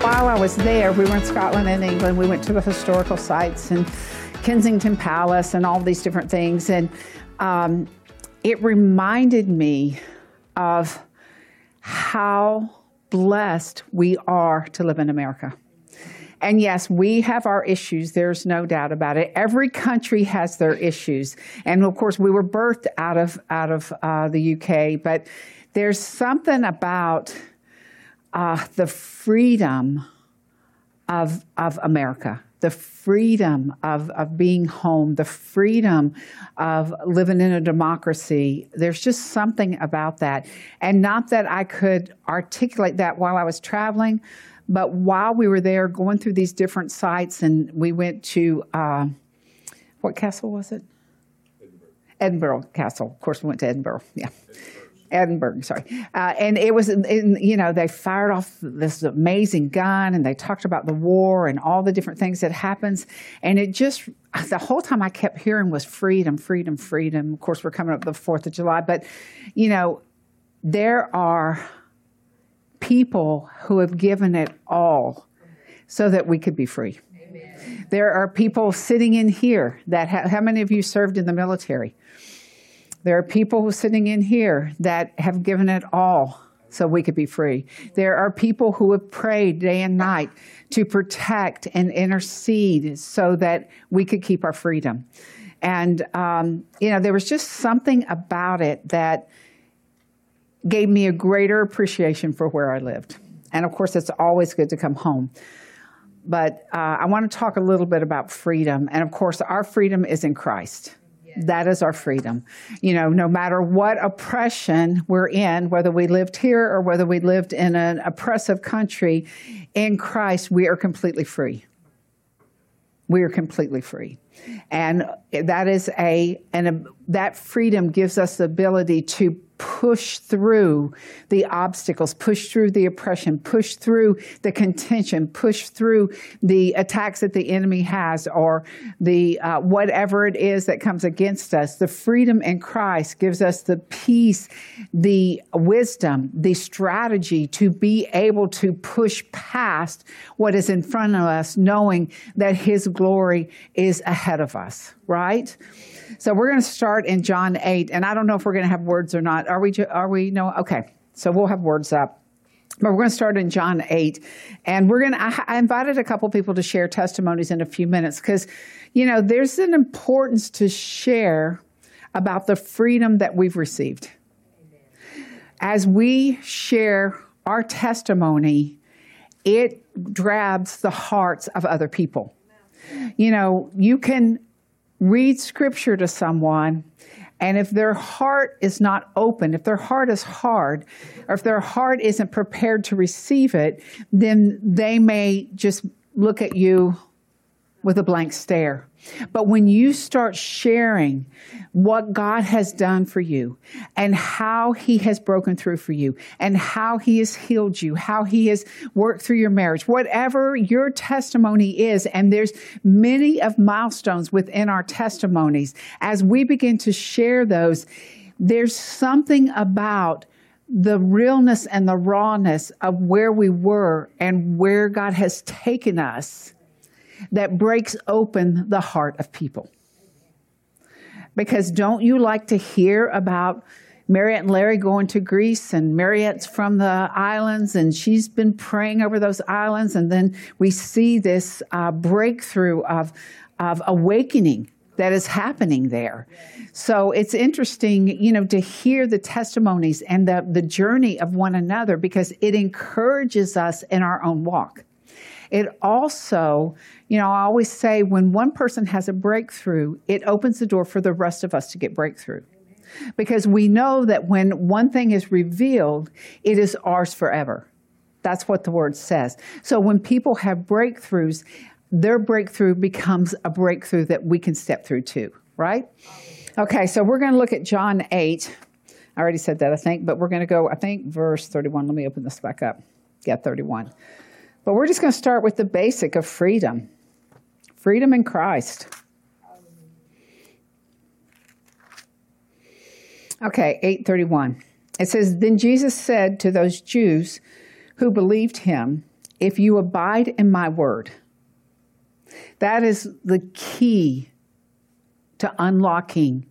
While I was there, we were in Scotland and England. We went to the historical sites and Kensington Palace and all these different things. And um, it reminded me of how blessed we are to live in America. And yes, we have our issues. There's no doubt about it. Every country has their issues, and of course, we were birthed out of out of uh, the UK. But there's something about uh, the freedom of of America, the freedom of of being home, the freedom of living in a democracy. There's just something about that, and not that I could articulate that while I was traveling. But while we were there going through these different sites, and we went to uh, what castle was it? Edinburgh. Edinburgh Castle. Of course, we went to Edinburgh. Yeah. Edinburgh, sorry. Uh, and it was, in, you know, they fired off this amazing gun and they talked about the war and all the different things that happens. And it just, the whole time I kept hearing was freedom, freedom, freedom. Of course, we're coming up the 4th of July, but, you know, there are people who have given it all so that we could be free. Amen. There are people sitting in here that, ha- how many of you served in the military? There are people sitting in here that have given it all so we could be free. There are people who have prayed day and night to protect and intercede so that we could keep our freedom. And, um, you know, there was just something about it that gave me a greater appreciation for where I lived. And of course, it's always good to come home. But uh, I want to talk a little bit about freedom. And of course, our freedom is in Christ. That is our freedom. You know, no matter what oppression we're in, whether we lived here or whether we lived in an oppressive country, in Christ, we are completely free. We are completely free. And that is a, and that freedom gives us the ability to push through the obstacles, push through the oppression, push through the contention, push through the attacks that the enemy has or the uh, whatever it is that comes against us. The freedom in Christ gives us the peace, the wisdom, the strategy to be able to push past what is in front of us, knowing that His glory is ahead of us, right? So we're going to start in John 8, and I don't know if we're going to have words or not. Are we? Are we? No. Okay. So we'll have words up. But we're going to start in John 8. And we're going to, I invited a couple people to share testimonies in a few minutes because, you know, there's an importance to share about the freedom that we've received. As we share our testimony, it grabs the hearts of other people. You know, you can read scripture to someone and if their heart is not open, if their heart is hard, or if their heart isn't prepared to receive it, then they may just look at you with a blank stare. But when you start sharing what God has done for you and how He has broken through for you and how He has healed you, how He has worked through your marriage, whatever your testimony is, and there's many of milestones within our testimonies, as we begin to share those, there's something about the realness and the rawness of where we were and where God has taken us that breaks open the heart of people. Because don't you like to hear about Mariette and Larry going to Greece, and Mariette's from the islands, and she's been praying over those islands, and then we see this uh, breakthrough of, of awakening that is happening there. So it's interesting, you know, to hear the testimonies and the, the journey of one another because it encourages us in our own walk. It also, you know, I always say when one person has a breakthrough, it opens the door for the rest of us to get breakthrough. Because we know that when one thing is revealed, it is ours forever. That's what the word says. So when people have breakthroughs, their breakthrough becomes a breakthrough that we can step through too, right? Okay, so we're going to look at John 8. I already said that, I think, but we're going to go, I think, verse 31. Let me open this back up. Yeah, 31. But we're just going to start with the basic of freedom freedom in Christ. Okay, 831. It says, Then Jesus said to those Jews who believed him, If you abide in my word, that is the key to unlocking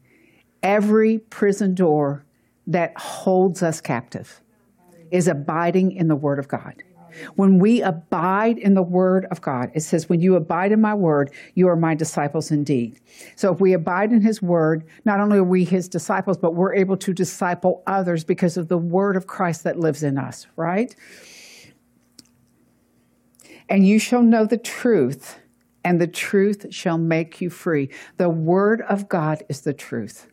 every prison door that holds us captive, is abiding in the word of God. When we abide in the word of God, it says, When you abide in my word, you are my disciples indeed. So if we abide in his word, not only are we his disciples, but we're able to disciple others because of the word of Christ that lives in us, right? And you shall know the truth, and the truth shall make you free. The word of God is the truth.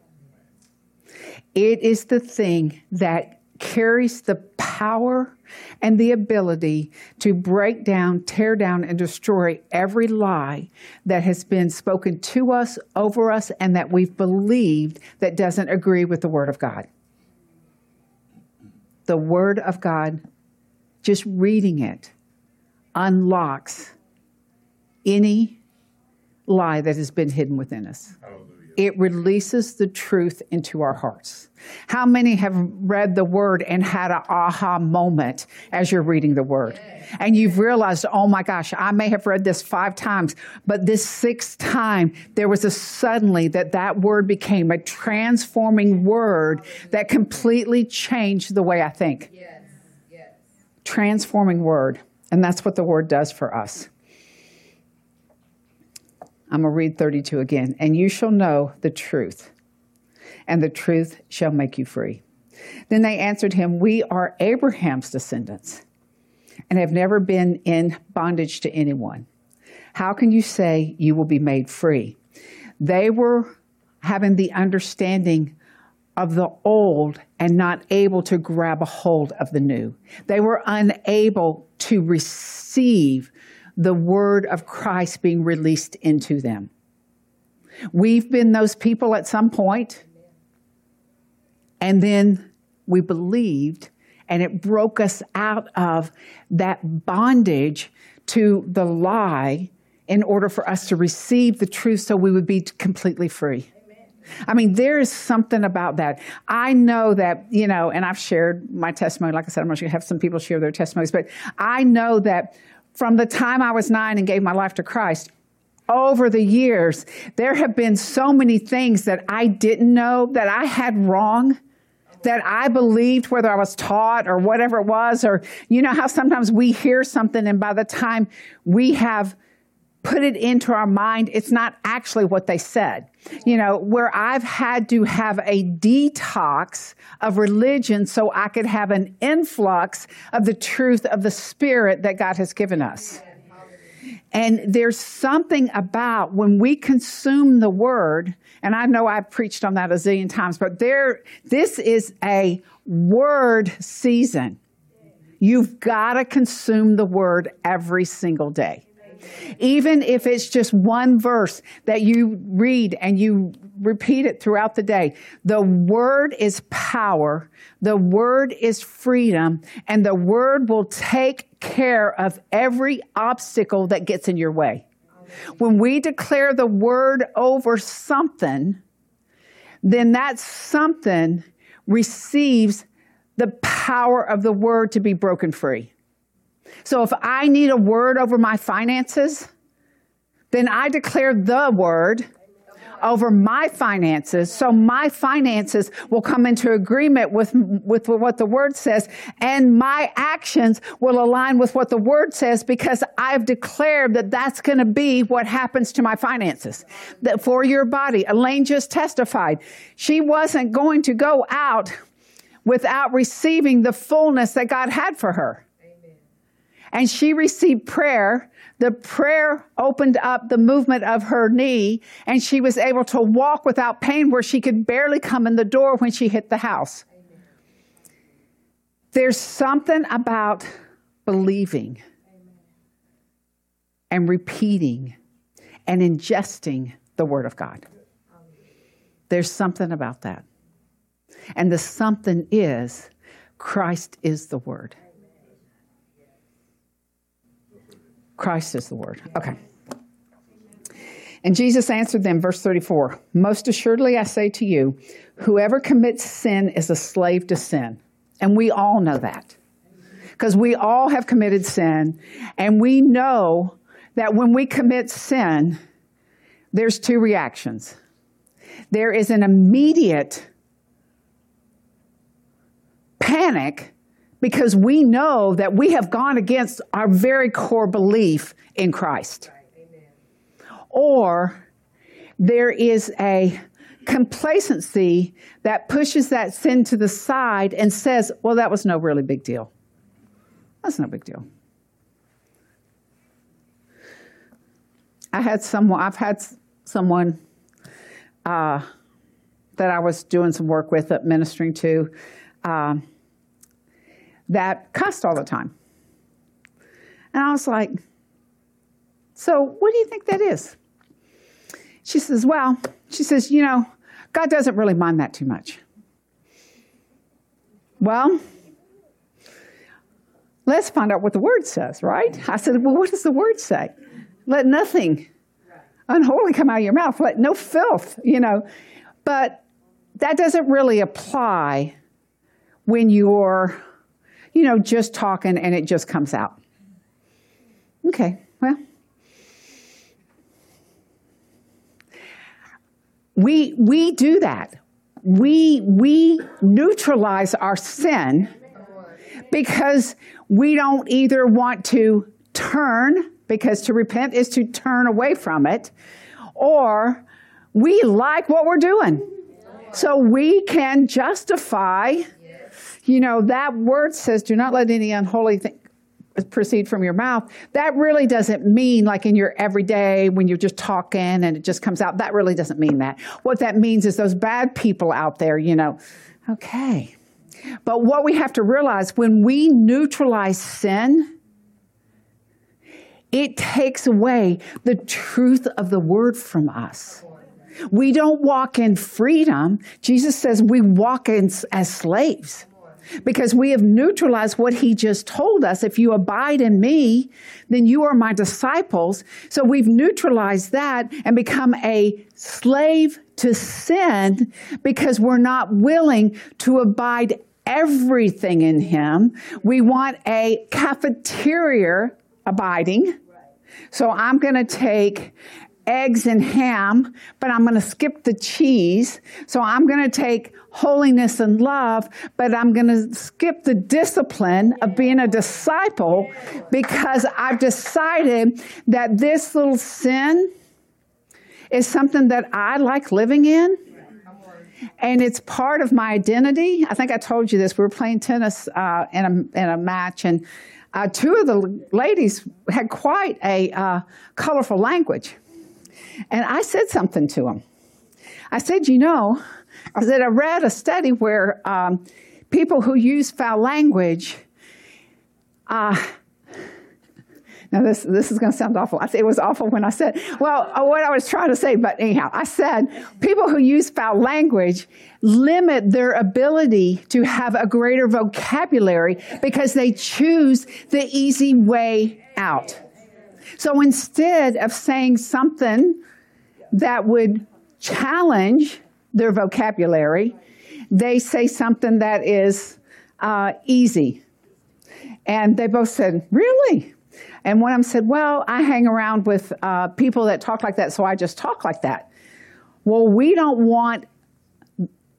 It is the thing that carries the power and the ability to break down, tear down, and destroy every lie that has been spoken to us, over us, and that we've believed that doesn't agree with the Word of God. The Word of God, just reading it, unlocks any lie that has been hidden within us. Hallelujah it releases the truth into our hearts. How many have read the word and had an aha moment as you're reading the word? And you've realized, oh my gosh, I may have read this five times, but this sixth time, there was a suddenly that that word became a transforming word that completely changed the way I think. Transforming word. And that's what the word does for us. I'm going to read 32 again. And you shall know the truth, and the truth shall make you free. Then they answered him, We are Abraham's descendants and have never been in bondage to anyone. How can you say you will be made free? They were having the understanding of the old and not able to grab a hold of the new. They were unable to receive the word of Christ being released into them. We've been those people at some point, and then we believed, and it broke us out of that bondage to the lie in order for us to receive the truth so we would be completely free. I mean, there is something about that. I know that, you know, and I've shared my testimony. Like I said, I'm going to have some people share their testimonies, but I know that from the time I was nine and gave my life to Christ, over the years, there have been so many things that I didn't know that I had wrong, that I believed, whether I was taught or whatever it was, or you know how sometimes we hear something and by the time we have put it into our mind, it's not actually what they said. You know, where I've had to have a detox of religion so I could have an influx of the truth of the spirit that God has given us. And there's something about when we consume the word, and I know I've preached on that a zillion times, but there, this is a word season. You've got to consume the word every single day. Even if it's just one verse that you read and you repeat it throughout the day. The word is power. The word is freedom and the word will take care of every obstacle that gets in your way. When we declare the word over something, then that something receives the power of the word to be broken free. So if I need a word over my finances, then I declare the word over my finances. So my finances will come into agreement with, with what the word says and my actions will align with what the word says because I've declared that that's going to be what happens to my finances. That for your body, Elaine just testified. She wasn't going to go out without receiving the fullness that God had for her and she received prayer. The prayer opened up the movement of her knee, and she was able to walk without pain where she could barely come in the door when she hit the house. There's something about believing and repeating and ingesting the Word of God. There's something about that. And the something is Christ is the Word. Christ is the Word. Okay. And Jesus answered them, verse 34 Most assuredly I say to you, whoever commits sin is a slave to sin. And we all know that. Because we all have committed sin. And we know that when we commit sin, there's two reactions. There is an immediate panic because we know that we have gone against our very core belief in Christ. Or there is a complacency that pushes that sin to the side and says, well, that was no really big deal. That's no big deal. I had someone, I've had someone uh, that I was doing some work with, uh, ministering to, uh, that cussed all the time. And I was like, so what do you think that is? She says, Well, she says, you know, God doesn't really mind that too much. Well, let's find out what the word says, right? I said, Well, what does the word say? Let nothing unholy come out of your mouth, let no filth, you know. But that doesn't really apply when you're, you know, just talking and it just comes out. Okay, well, We, we do that. We, we neutralize our sin because we don't either want to turn, because to repent is to turn away from it, or we like what we're doing. So we can justify, you know, that word says, do not let any unholy thing proceed from your mouth, that really doesn't mean like in your everyday when you're just talking and it just comes out. That really doesn't mean that. What that means is those bad people out there, you know, okay. But what we have to realize when we neutralize sin, it takes away the truth of the word from us. We don't walk in freedom. Jesus says we walk in as slaves because we have neutralized what he just told us. If you abide in me, then you are my disciples. So we've neutralized that and become a slave to sin because we're not willing to abide everything in him. We want a cafeteria abiding. So I'm going to take eggs and ham, but I'm going to skip the cheese. So I'm going to take holiness and love, but I'm going to skip the discipline of being a disciple because I've decided that this little sin is something that I like living in. And it's part of my identity. I think I told you this. We were playing tennis uh, in, a, in a match, and uh, two of the ladies had quite a uh, colorful language. And I said something to him. I said, You know, I said, I read a study where um, people who use foul language, uh, now this, this is going to sound awful. I said it was awful when I said, well, uh, what I was trying to say, but anyhow, I said people who use foul language limit their ability to have a greater vocabulary because they choose the easy way out. So instead of saying something that would challenge their vocabulary, they say something that is uh, easy. And they both said, Really? And one of them said, Well, I hang around with uh, people that talk like that, so I just talk like that. Well, we don't want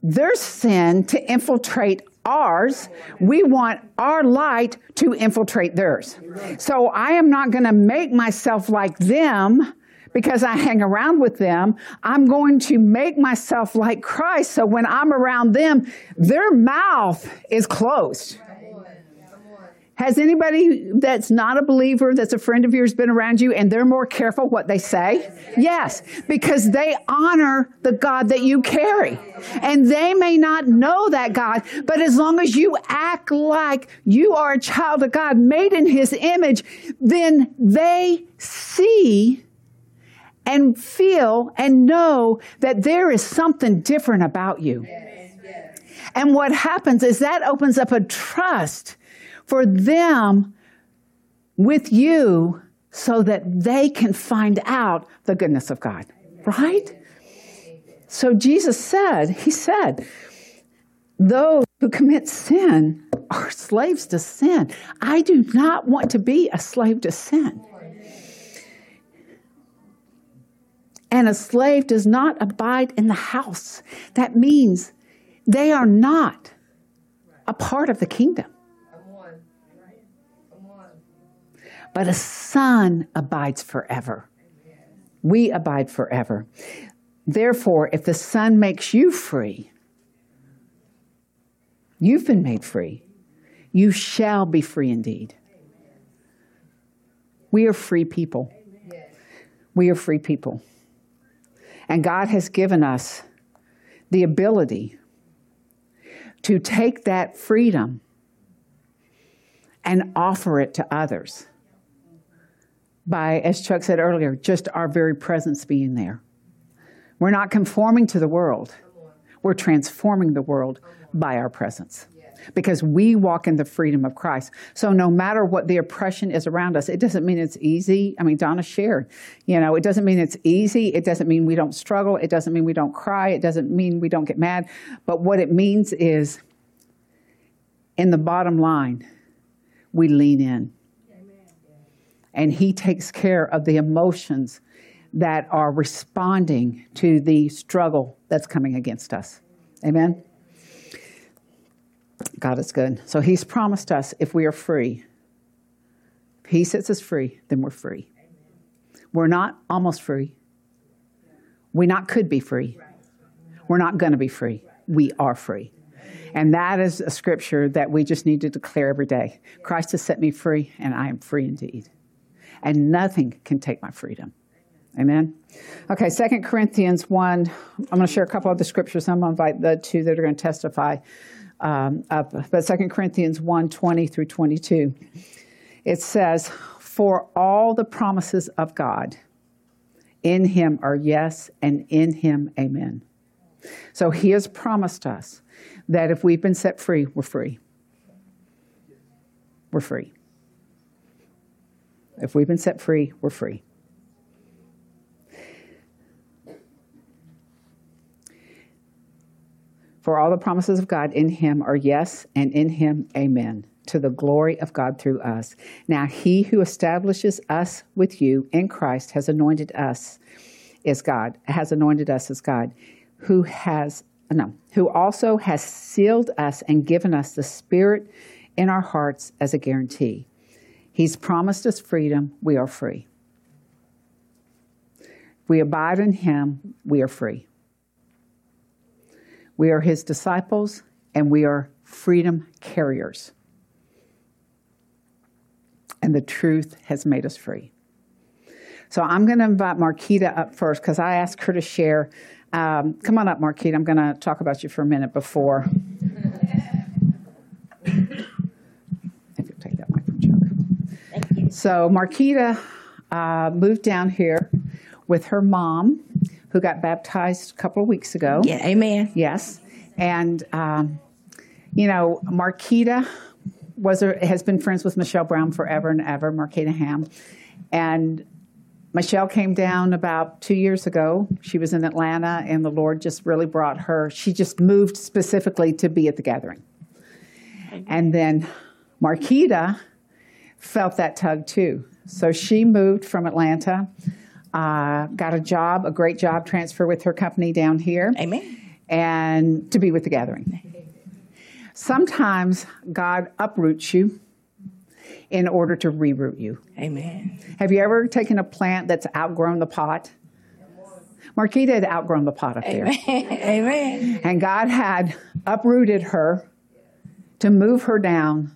their sin to infiltrate ours. We want our light to infiltrate theirs. So I am not going to make myself like them because I hang around with them. I'm going to make myself like Christ. So when I'm around them, their mouth is closed. Has anybody that's not a believer, that's a friend of yours, been around you and they're more careful what they say? Yes, because they honor the God that you carry. And they may not know that God, but as long as you act like you are a child of God, made in his image, then they see and feel and know that there is something different about you. And what happens is that opens up a trust for them with you so that they can find out the goodness of God. Right? So Jesus said, He said, those who commit sin are slaves to sin. I do not want to be a slave to sin. And a slave does not abide in the house. That means they are not a part of the kingdom. But a son abides forever. We abide forever. Therefore, if the son makes you free, you've been made free. You shall be free indeed. We are free people. We are free people. And God has given us the ability to take that freedom and offer it to others by, as Chuck said earlier, just our very presence being there. We're not conforming to the world, we're transforming the world by our presence because we walk in the freedom of Christ. So no matter what the oppression is around us, it doesn't mean it's easy. I mean, Donna shared, you know, it doesn't mean it's easy. It doesn't mean we don't struggle. It doesn't mean we don't cry. It doesn't mean we don't get mad. But what it means is, in the bottom line, we lean in. And he takes care of the emotions that are responding to the struggle that's coming against us. Amen. God is good. So he's promised us if we are free, if he sets us free, then we're free. We're not almost free. We not could be free. We're not going to be free. We are free. And that is a scripture that we just need to declare every day. Christ has set me free, and I am free indeed. And nothing can take my freedom. Amen. Okay, Second Corinthians 1. I'm going to share a couple of the scriptures. I'm going to invite the two that are going to testify um, up. But Second Corinthians 1 20 through 22, it says, For all the promises of God in him are yes, and in him, amen. So he has promised us that if we've been set free, we're free. We're free. If we've been set free, we're free. For all the promises of God in him are yes, and in him, amen, to the glory of God through us. Now, he who establishes us with you in Christ has anointed us as God, has anointed us as God, who has, no, who also has sealed us and given us the Spirit in our hearts as a guarantee. He's promised us freedom, we are free. we abide in him, we are free. We are his disciples and we are freedom carriers. And the truth has made us free. So I'm going to invite Marquita up first because I asked her to share. Um, come on up, Marquita. I'm going to talk about you for a minute before. if you'll take that mic from Chuck. Thank you. So Marquita uh, moved down here with her mom who got baptized a couple of weeks ago. Yeah, amen. Yes. And, um, you know, Marquita was a, has been friends with Michelle Brown forever and ever, Marquita Ham. And Michelle came down about two years ago. She was in Atlanta, and the Lord just really brought her. She just moved specifically to be at the gathering. And then Marquita felt that tug too. So she moved from Atlanta uh, got a job, a great job transfer with her company down here. Amen. And to be with the gathering. Sometimes God uproots you in order to reroot you. Amen. Have you ever taken a plant that's outgrown the pot? Marquita had outgrown the pot up there. Amen. And God had uprooted her to move her down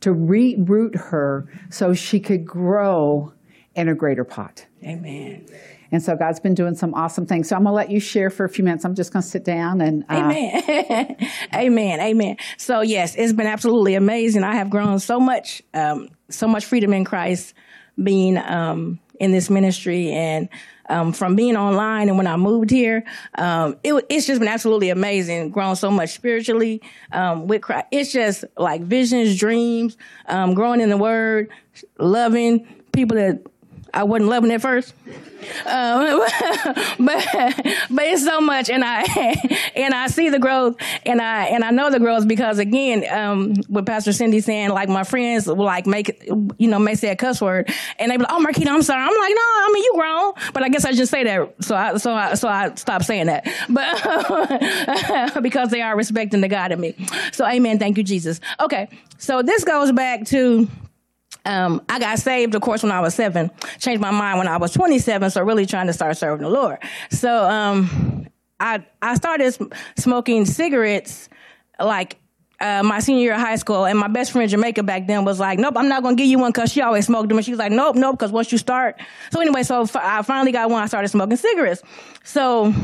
to reroot her so she could grow in a greater pot. Amen. And so God's been doing some awesome things. So I'm going to let you share for a few minutes. I'm just going to sit down and. Uh, Amen. Amen. Amen. So yes, it's been absolutely amazing. I have grown so much, um, so much freedom in Christ being um, in this ministry and um, from being online and when I moved here, um, it, it's just been absolutely amazing. Grown so much spiritually um, with Christ. It's just like visions, dreams, um, growing in the Word, loving people that I wasn't loving at first. Um, but but it's so much, and I and I see the growth, and I and I know the growth because again, um, with Pastor Cindy saying like my friends will like make you know may say a cuss word, and they be like, "Oh, Marquita, I'm sorry." I'm like, "No, I mean you grown," but I guess I just say that so I so I so I stopped saying that, but because they are respecting the God in me. So, Amen. Thank you, Jesus. Okay, so this goes back to um, I got saved, of course, when I was seven. Changed my mind when I was 27. So really trying to start serving the Lord. So um, I I started smoking cigarettes like uh, my senior year of high school, and my best friend Jamaica back then was like, "Nope, I'm not gonna give you one because she always smoked them." And she was like, "Nope, nope," because once you start. So anyway, so I finally got one. I started smoking cigarettes. So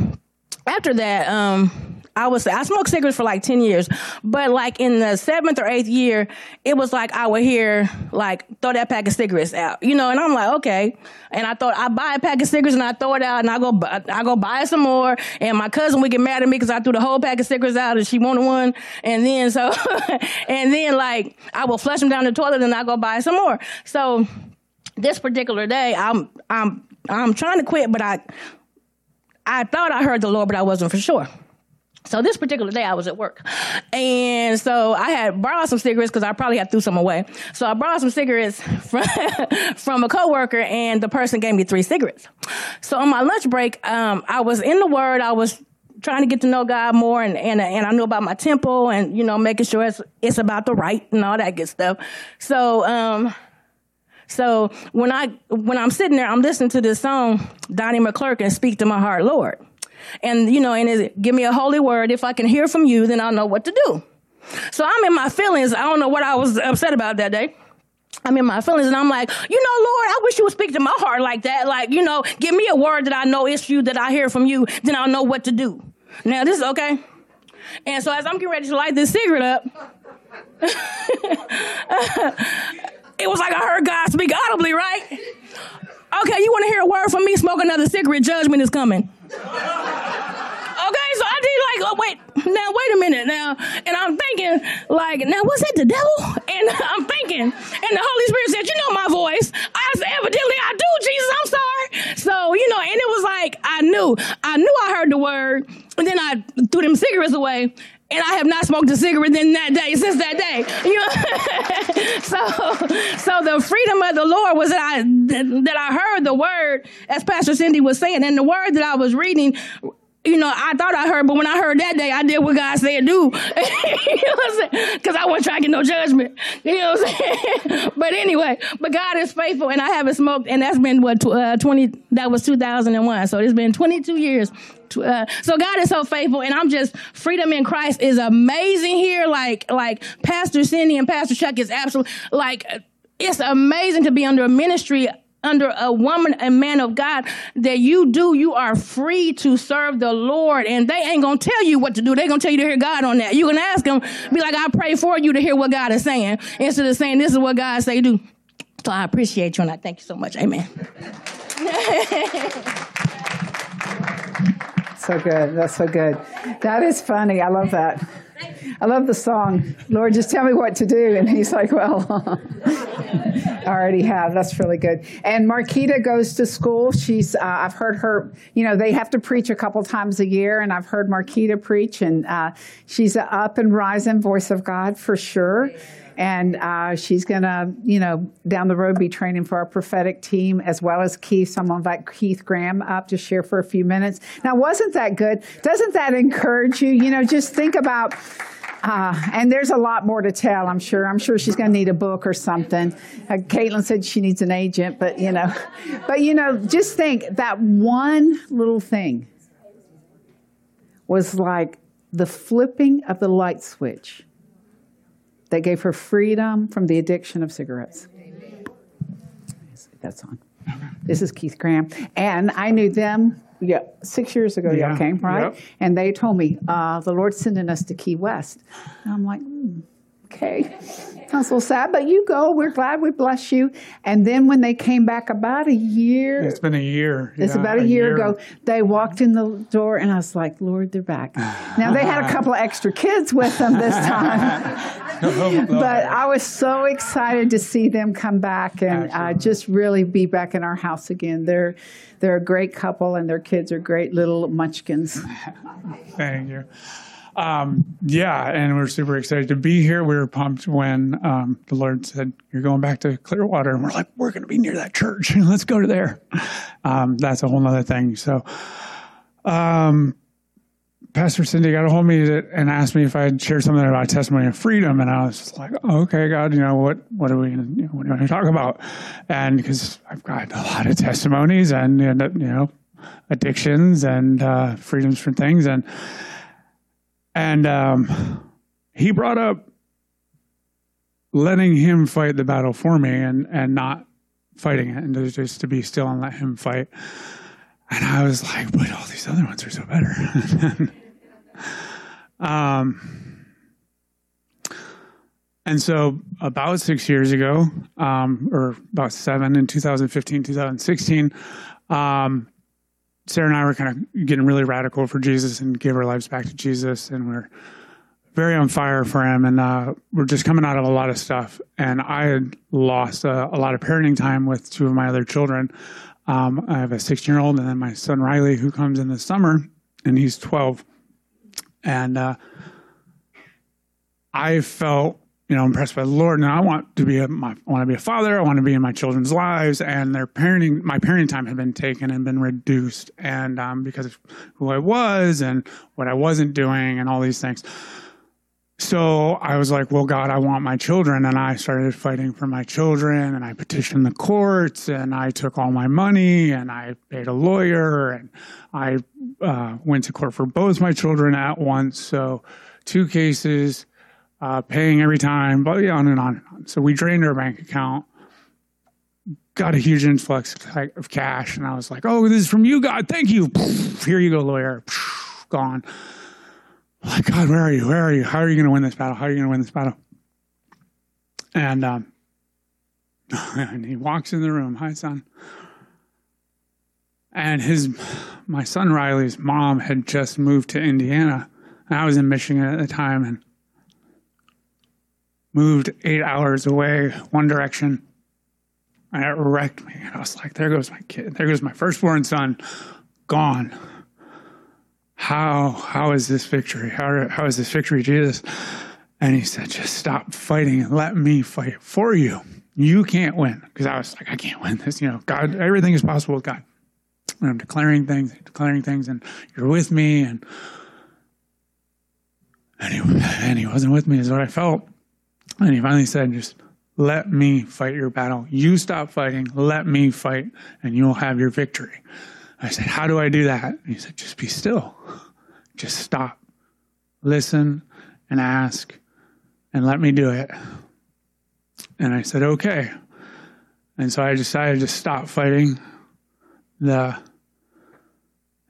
after that, um, I was I smoked cigarettes for like ten years, but like in the seventh or eighth year, it was like I would hear like throw that pack of cigarettes out, you know, and I'm like okay, and I thought I buy a pack of cigarettes and I throw it out and I go I go buy some more, and my cousin would get mad at me because I threw the whole pack of cigarettes out and she wanted one, and then so and then like I will flush them down the toilet and I go buy some more. So this particular day, I'm I'm I'm trying to quit, but I I thought I heard the Lord, but I wasn't for sure. So this particular day, I was at work, and so I had borrowed some cigarettes because I probably had threw some away. So I borrowed some cigarettes from from a coworker, and the person gave me three cigarettes. So on my lunch break, um, I was in the Word. I was trying to get to know God more, and and and I knew about my temple, and you know, making sure it's it's about the right and all that good stuff. So. Um, so when I when I'm sitting there, I'm listening to this song, Donnie McClurkin, "Speak to My Heart, Lord." And, you know, and it, give me a holy word. If I can hear from you, then I'll know what to do. So I'm in my feelings. I don't know what I was upset about that day. I'm in my feelings and I'm like, you know, Lord, I wish you would speak to my heart like that. Like, you know, give me a word that I know it's you, that I hear from you, then I'll know what to do. Now, this is okay. And so as I'm getting ready to light this cigarette up, it was like I heard God speak audibly, right? Okay, you want to hear a word from me? Smoke another cigarette. Judgment is coming. Okay, so I did like, oh, wait, now wait a minute now, and I'm thinking like, now was that the devil? And I'm thinking, and the Holy Spirit said, you know my voice. I said, evidently I do, Jesus. I'm sorry. So you know, and it was like I knew, I knew I heard the word, and then I threw them cigarettes away, and I have not smoked a cigarette in that day since that day. You know, so so the freedom of the Lord was that I that I heard the word as Pastor Cindy was saying, and the word that I was reading you know, I thought I heard, but when I heard that day, I did what God said do. you know what I'm saying? Because I wasn't trying to get no judgment. You know what I'm saying? but anyway, but God is faithful, and I haven't smoked, and that's been what uh, 20. That was 2001. So it's been 22 years. Uh, so God is so faithful, and I'm just freedom in Christ is amazing here. Like like Pastor Cindy and Pastor Chuck is absolutely like it's amazing to be under a ministry under a woman and man of God that you do, you are free to serve the Lord. And they ain't gonna tell you what to do. They're gonna tell you to hear God on that. You can ask them, be like, I pray for you to hear what God is saying, instead of saying this is what God say do. So I appreciate you and I thank you so much. Amen. so good. That's so good. That is funny. I love that. I love the song, Lord, just tell me what to do. And he's like, well, I already have. That's really good. And Marquita goes to school. She's, uh, I've heard her, you know, they have to preach a couple times a year, and I've heard Marquita preach, and uh, she's an up and rising voice of God for sure and uh, she's going to, you know, down the road be training for our prophetic team as well as Keith. So I'm going to invite Keith Graham up to share for a few minutes. Now, wasn't that good? Doesn't that encourage you? You know, just think about. Uh, and there's a lot more to tell, I'm sure. I'm sure she's going to need a book or something. Uh, Caitlin said she needs an agent, but you know, but you know, just think that one little thing was like the flipping of the light switch They gave her freedom from the addiction of cigarettes. That's on. This is Keith Graham. And I knew them yeah, six years ago, Yeah, y'all came, right? yep. And they told me, uh, the Lord's sending us to Key West. And I'm like, hmm, okay. I was a little sad, but you go. We're glad we bless you. And then when they came back about a year, It's been a year. it's yeah, about a year, ago. They walked in the door, and I was like, "Lord, they're back." Now they had a couple of extra kids with them this time, but I was so excited to see them come back and uh, just really be back in our house again. They're they're a great couple, and their kids are great little munchkins. Thank you. Um, yeah, and we're super excited to be here. We were pumped when um, the Lord said, "You're going back to Clearwater," and we're like, "We're going to be near that church. Let's go to there." Um, that's a whole other thing. So, um, Pastor Cindy got a hold of me and asked me if I'd share something about testimony of freedom, and I was just like, "Okay, God, you know what? What are we going to you know, to talk about?" And because I've got a lot of testimonies and, and you know addictions and uh, freedoms from things and and um, he brought up letting him fight the battle for me and and not fighting it and just to be still and let him fight. And i was like but all these other ones are so better. Um and so about six years ago um, or about seven in 2015 2016 um, Sarah and I were kind of getting really radical for Jesus and gave our lives back to Jesus, and we're very on fire for Him. And uh, we're just coming out of a lot of stuff. And I had lost uh, a lot of parenting time with two of my other children. Um, I have a 16 year old, and then my son Riley, who comes in the summer, and he's 12. And uh, I felt you know, impressed by the Lord. And I want to be a, my, I want to be a father. I want to be in my children's lives. And their parenting, my parenting time had been taken and been reduced, and um, because of who I was and what I wasn't doing and all these things. So I was like, well, God, I want my children. And I started fighting for my children and I petitioned the courts and I took all my money and I paid a lawyer and I uh, went to court for both my children at once. So two cases, uh, paying every time, but on and on and on. So we drained our bank account, got a huge influx of cash. And I was like, oh, this is from you, God. Thank you. Here you go, lawyer. Gone like, God, where are you? Where are you? How are you going to win this battle? How are you going to win this battle? And, um, and he walks in the room. Hi, son. And his, my son Riley's mom had just moved to Indiana. And I was in Michigan at the time and moved eight hours away, one direction. And it wrecked me. And I was like, there goes my kid. There goes my firstborn son, gone how how is this victory? How how is this victory, Jesus? And he said, just stop fighting and let me fight for you. You can't win because I was like, I can't win this. You know, God, everything is possible with God. And I'm declaring things, declaring things, and you're with me. And and he, and he wasn't with me, is what I felt. And he finally said, just let me fight your battle. You stop fighting, let me fight, and you'll have your victory. I said, How do I do that? And he said, Just be still. Just stop. Listen and ask and let me do it. And I said, Okay. And so I decided to stop fighting the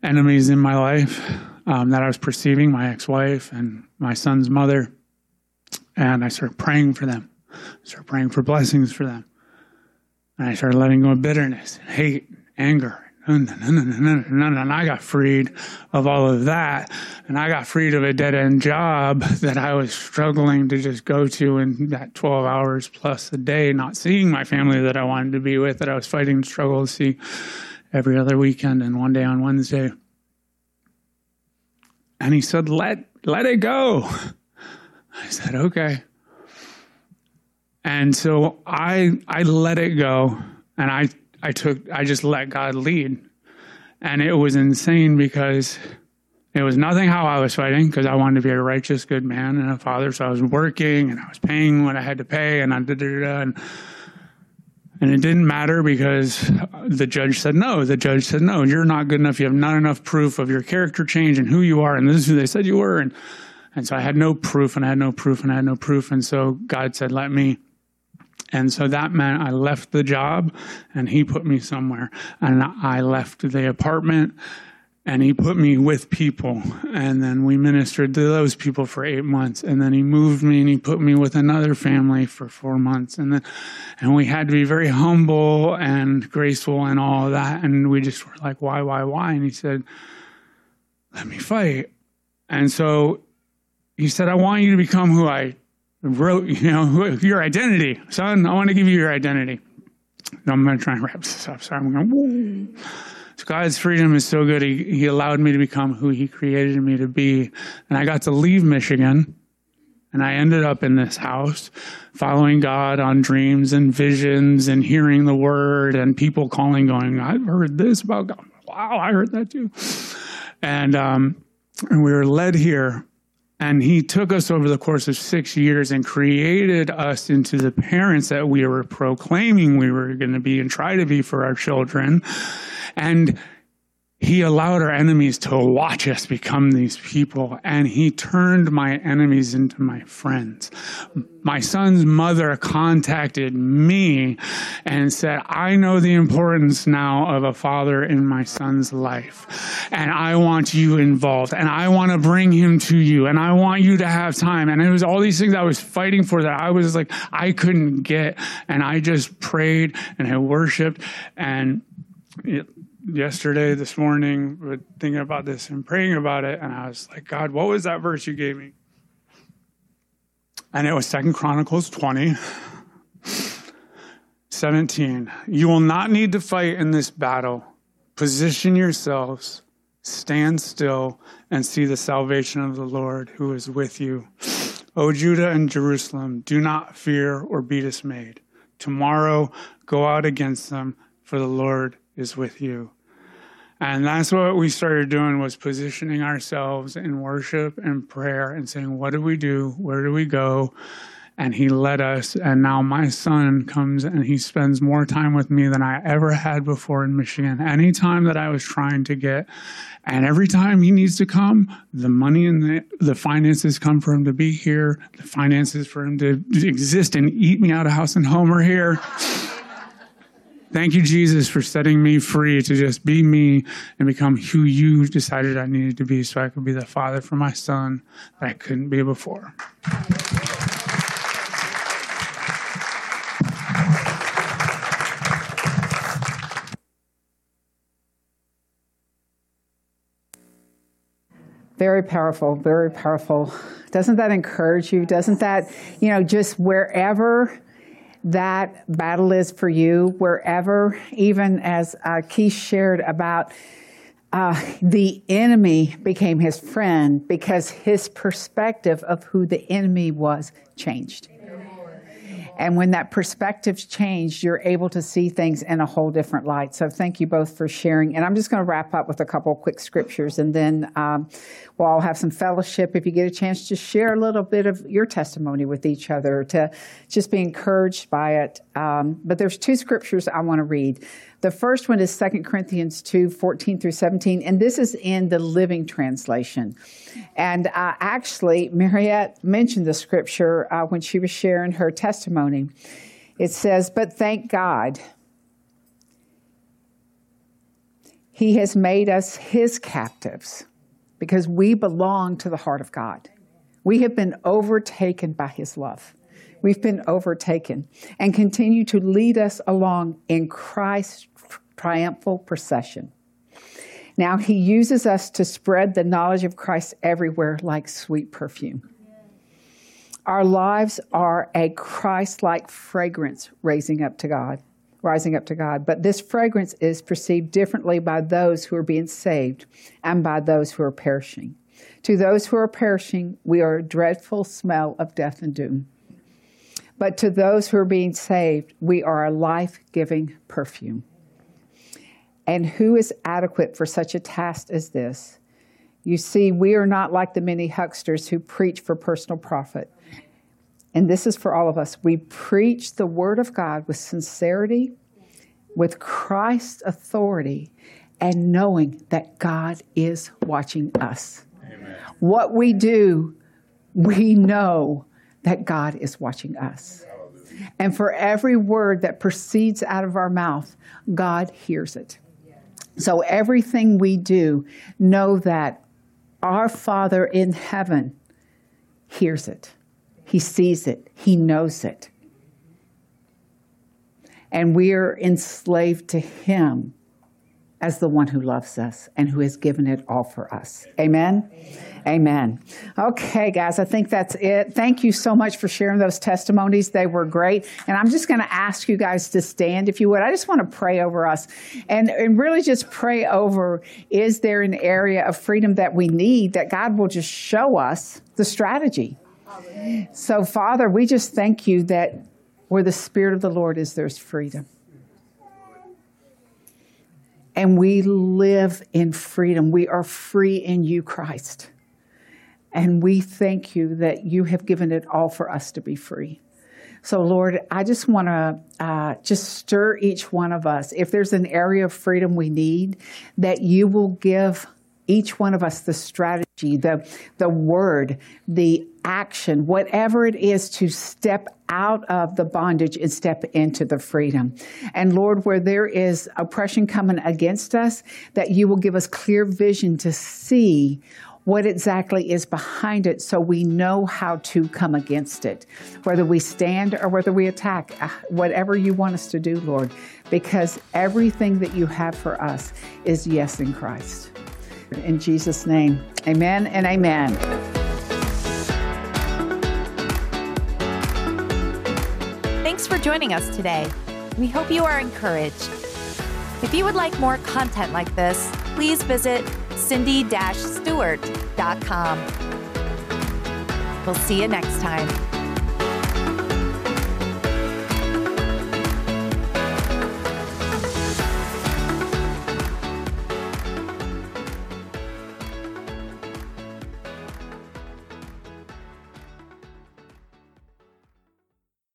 enemies in my life um, that I was perceiving my ex wife and my son's mother. And I started praying for them, I started praying for blessings for them. And I started letting go of bitterness hate, anger, and I got freed of all of that. And I got freed of a dead end job that I was struggling to just go to in that 12 hours plus a day, not seeing my family that I wanted to be with, that I was fighting to struggle to see every other weekend and one day on Wednesday. And he said, let, let it go. I said, okay. And so I, I let it go and I I took I just let God lead. And it was insane because it was nothing how I was fighting because I wanted to be a righteous, good man and a father. So I was working and I was paying what I had to pay and I did and and it didn't matter because the judge said no. The judge said no. You're not good enough. You have not enough proof of your character change and who you are. And this is who they said you were. And And so I had no proof and I had no proof and I had no proof. And so God said, let me. And so that meant I left the job and he put me somewhere. And I left the apartment and he put me with people and then we ministered to those people for eight months and then he moved me and he put me with another family for four months and then and we had to be very humble and graceful and all that and we just were like why why why and he said let me fight and so he said i want you to become who i wrote you know who, your identity son i want to give you your identity i'm going to try and wrap this up sorry i'm going Woo. God's freedom is so good. He, he allowed me to become who He created me to be. And I got to leave Michigan. And I ended up in this house following God on dreams and visions and hearing the word and people calling, going, I've heard this about God. Wow, I heard that too. And, um, and we were led here. And he took us over the course of six years and created us into the parents that we were proclaiming we were going to be and try to be for our children. And he allowed our enemies to watch us become these people, and he turned my enemies into my friends. My son's mother contacted me and said, I know the importance now of a father in my son's life, and I want you involved, and I want to bring him to you, and I want you to have time. And it was all these things I was fighting for that I was like, I couldn't get, and I just prayed and I worshiped, and it, yesterday, this morning, thinking about this and praying about it, and I was like, God, what was that verse you gave me? And it was Second Chronicles 20, 17. You will not need to fight in this battle. Position yourselves, stand still, and see the salvation of the Lord who is with you. O Judah and Jerusalem, do not fear or be dismayed. Tomorrow go out against them, for the Lord is with you. And that's what we started doing was positioning ourselves in worship and prayer and saying, what do we do? Where do we go? And he led us. And now my son comes and he spends more time with me than I ever had before in Michigan. Any time that I was trying to get, and every time he needs to come, the money and the, the finances come for him to be here. The finances for him to exist and eat me out of house and home are here. Thank you, Jesus, for setting me free to just be me and become who you decided I needed to be so I could be the father for my son that I couldn't be before. Very powerful, very powerful. Doesn't that encourage you? Doesn't that, you know, just wherever that battle is for you, wherever, even as uh, Keith shared about uh, the enemy became his friend because his perspective of who the enemy was changed. And when that perspective's changed, you're able to see things in a whole different light. So thank you both for sharing. And I'm just going to wrap up with a couple quick scriptures, and then um, we'll all have some fellowship. If you get a chance, to share a little bit of your testimony with each other, to just be encouraged by it. Um, but there's two scriptures I want to read. The first one is 2 Corinthians 2 14 through 17, and this is in the Living Translation. And uh, actually, Mariette mentioned the scripture uh, when she was sharing her testimony. It says, But thank God, He has made us His captives because we belong to the heart of God. We have been overtaken by His love. We've been overtaken and continue to lead us along in Christ's triumphal procession. Now he uses us to spread the knowledge of Christ everywhere like sweet perfume. Our lives are a Christ like fragrance raising up to God, rising up to God. But this fragrance is perceived differently by those who are being saved and by those who are perishing. To those who are perishing, we are a dreadful smell of death and doom. But to those who are being saved, we are a life giving perfume. And who is adequate for such a task as this? You see, we are not like the many hucksters who preach for personal profit. And this is for all of us. We preach the word of God with sincerity, with Christ's authority, and knowing that God is watching us. Amen. What we do we know that God is watching us. And for every word that proceeds out of our mouth, God hears it. So everything we do, know that our Father in heaven hears it. He sees it. He knows it. And we are enslaved to Him as the one who loves us and who has given it all for us. Amen? Amen. Okay, guys, I think that's it. Thank you so much for sharing those testimonies. They were great. And I'm just going to ask you guys to stand, if you would. I just want to pray over us and, and really just pray over is there an area of freedom that we need that God will just show us the strategy? So, Father, we just thank you that where the Spirit of the Lord is, there's freedom. And we live in freedom. We are free in you, Christ. And we thank you that you have given it all for us to be free. So, Lord, I just want to uh, just stir each one of us. If there's an area of freedom we need, that you will give each one of us the strategy, the, the word, the action, whatever it is to step out of the bondage and step into the freedom. And Lord, where there is oppression coming against us, that you will give us clear vision to see what exactly is behind it so we know how to come against it, whether we stand or whether we attack, uh, whatever you want us to do, Lord, because everything that you have for us is yes in Christ. In Jesus' name, amen and amen. Thanks for joining us today. We hope you are encouraged. If you would like more content like this, please visit cindy-stewart.com. We'll see you next time.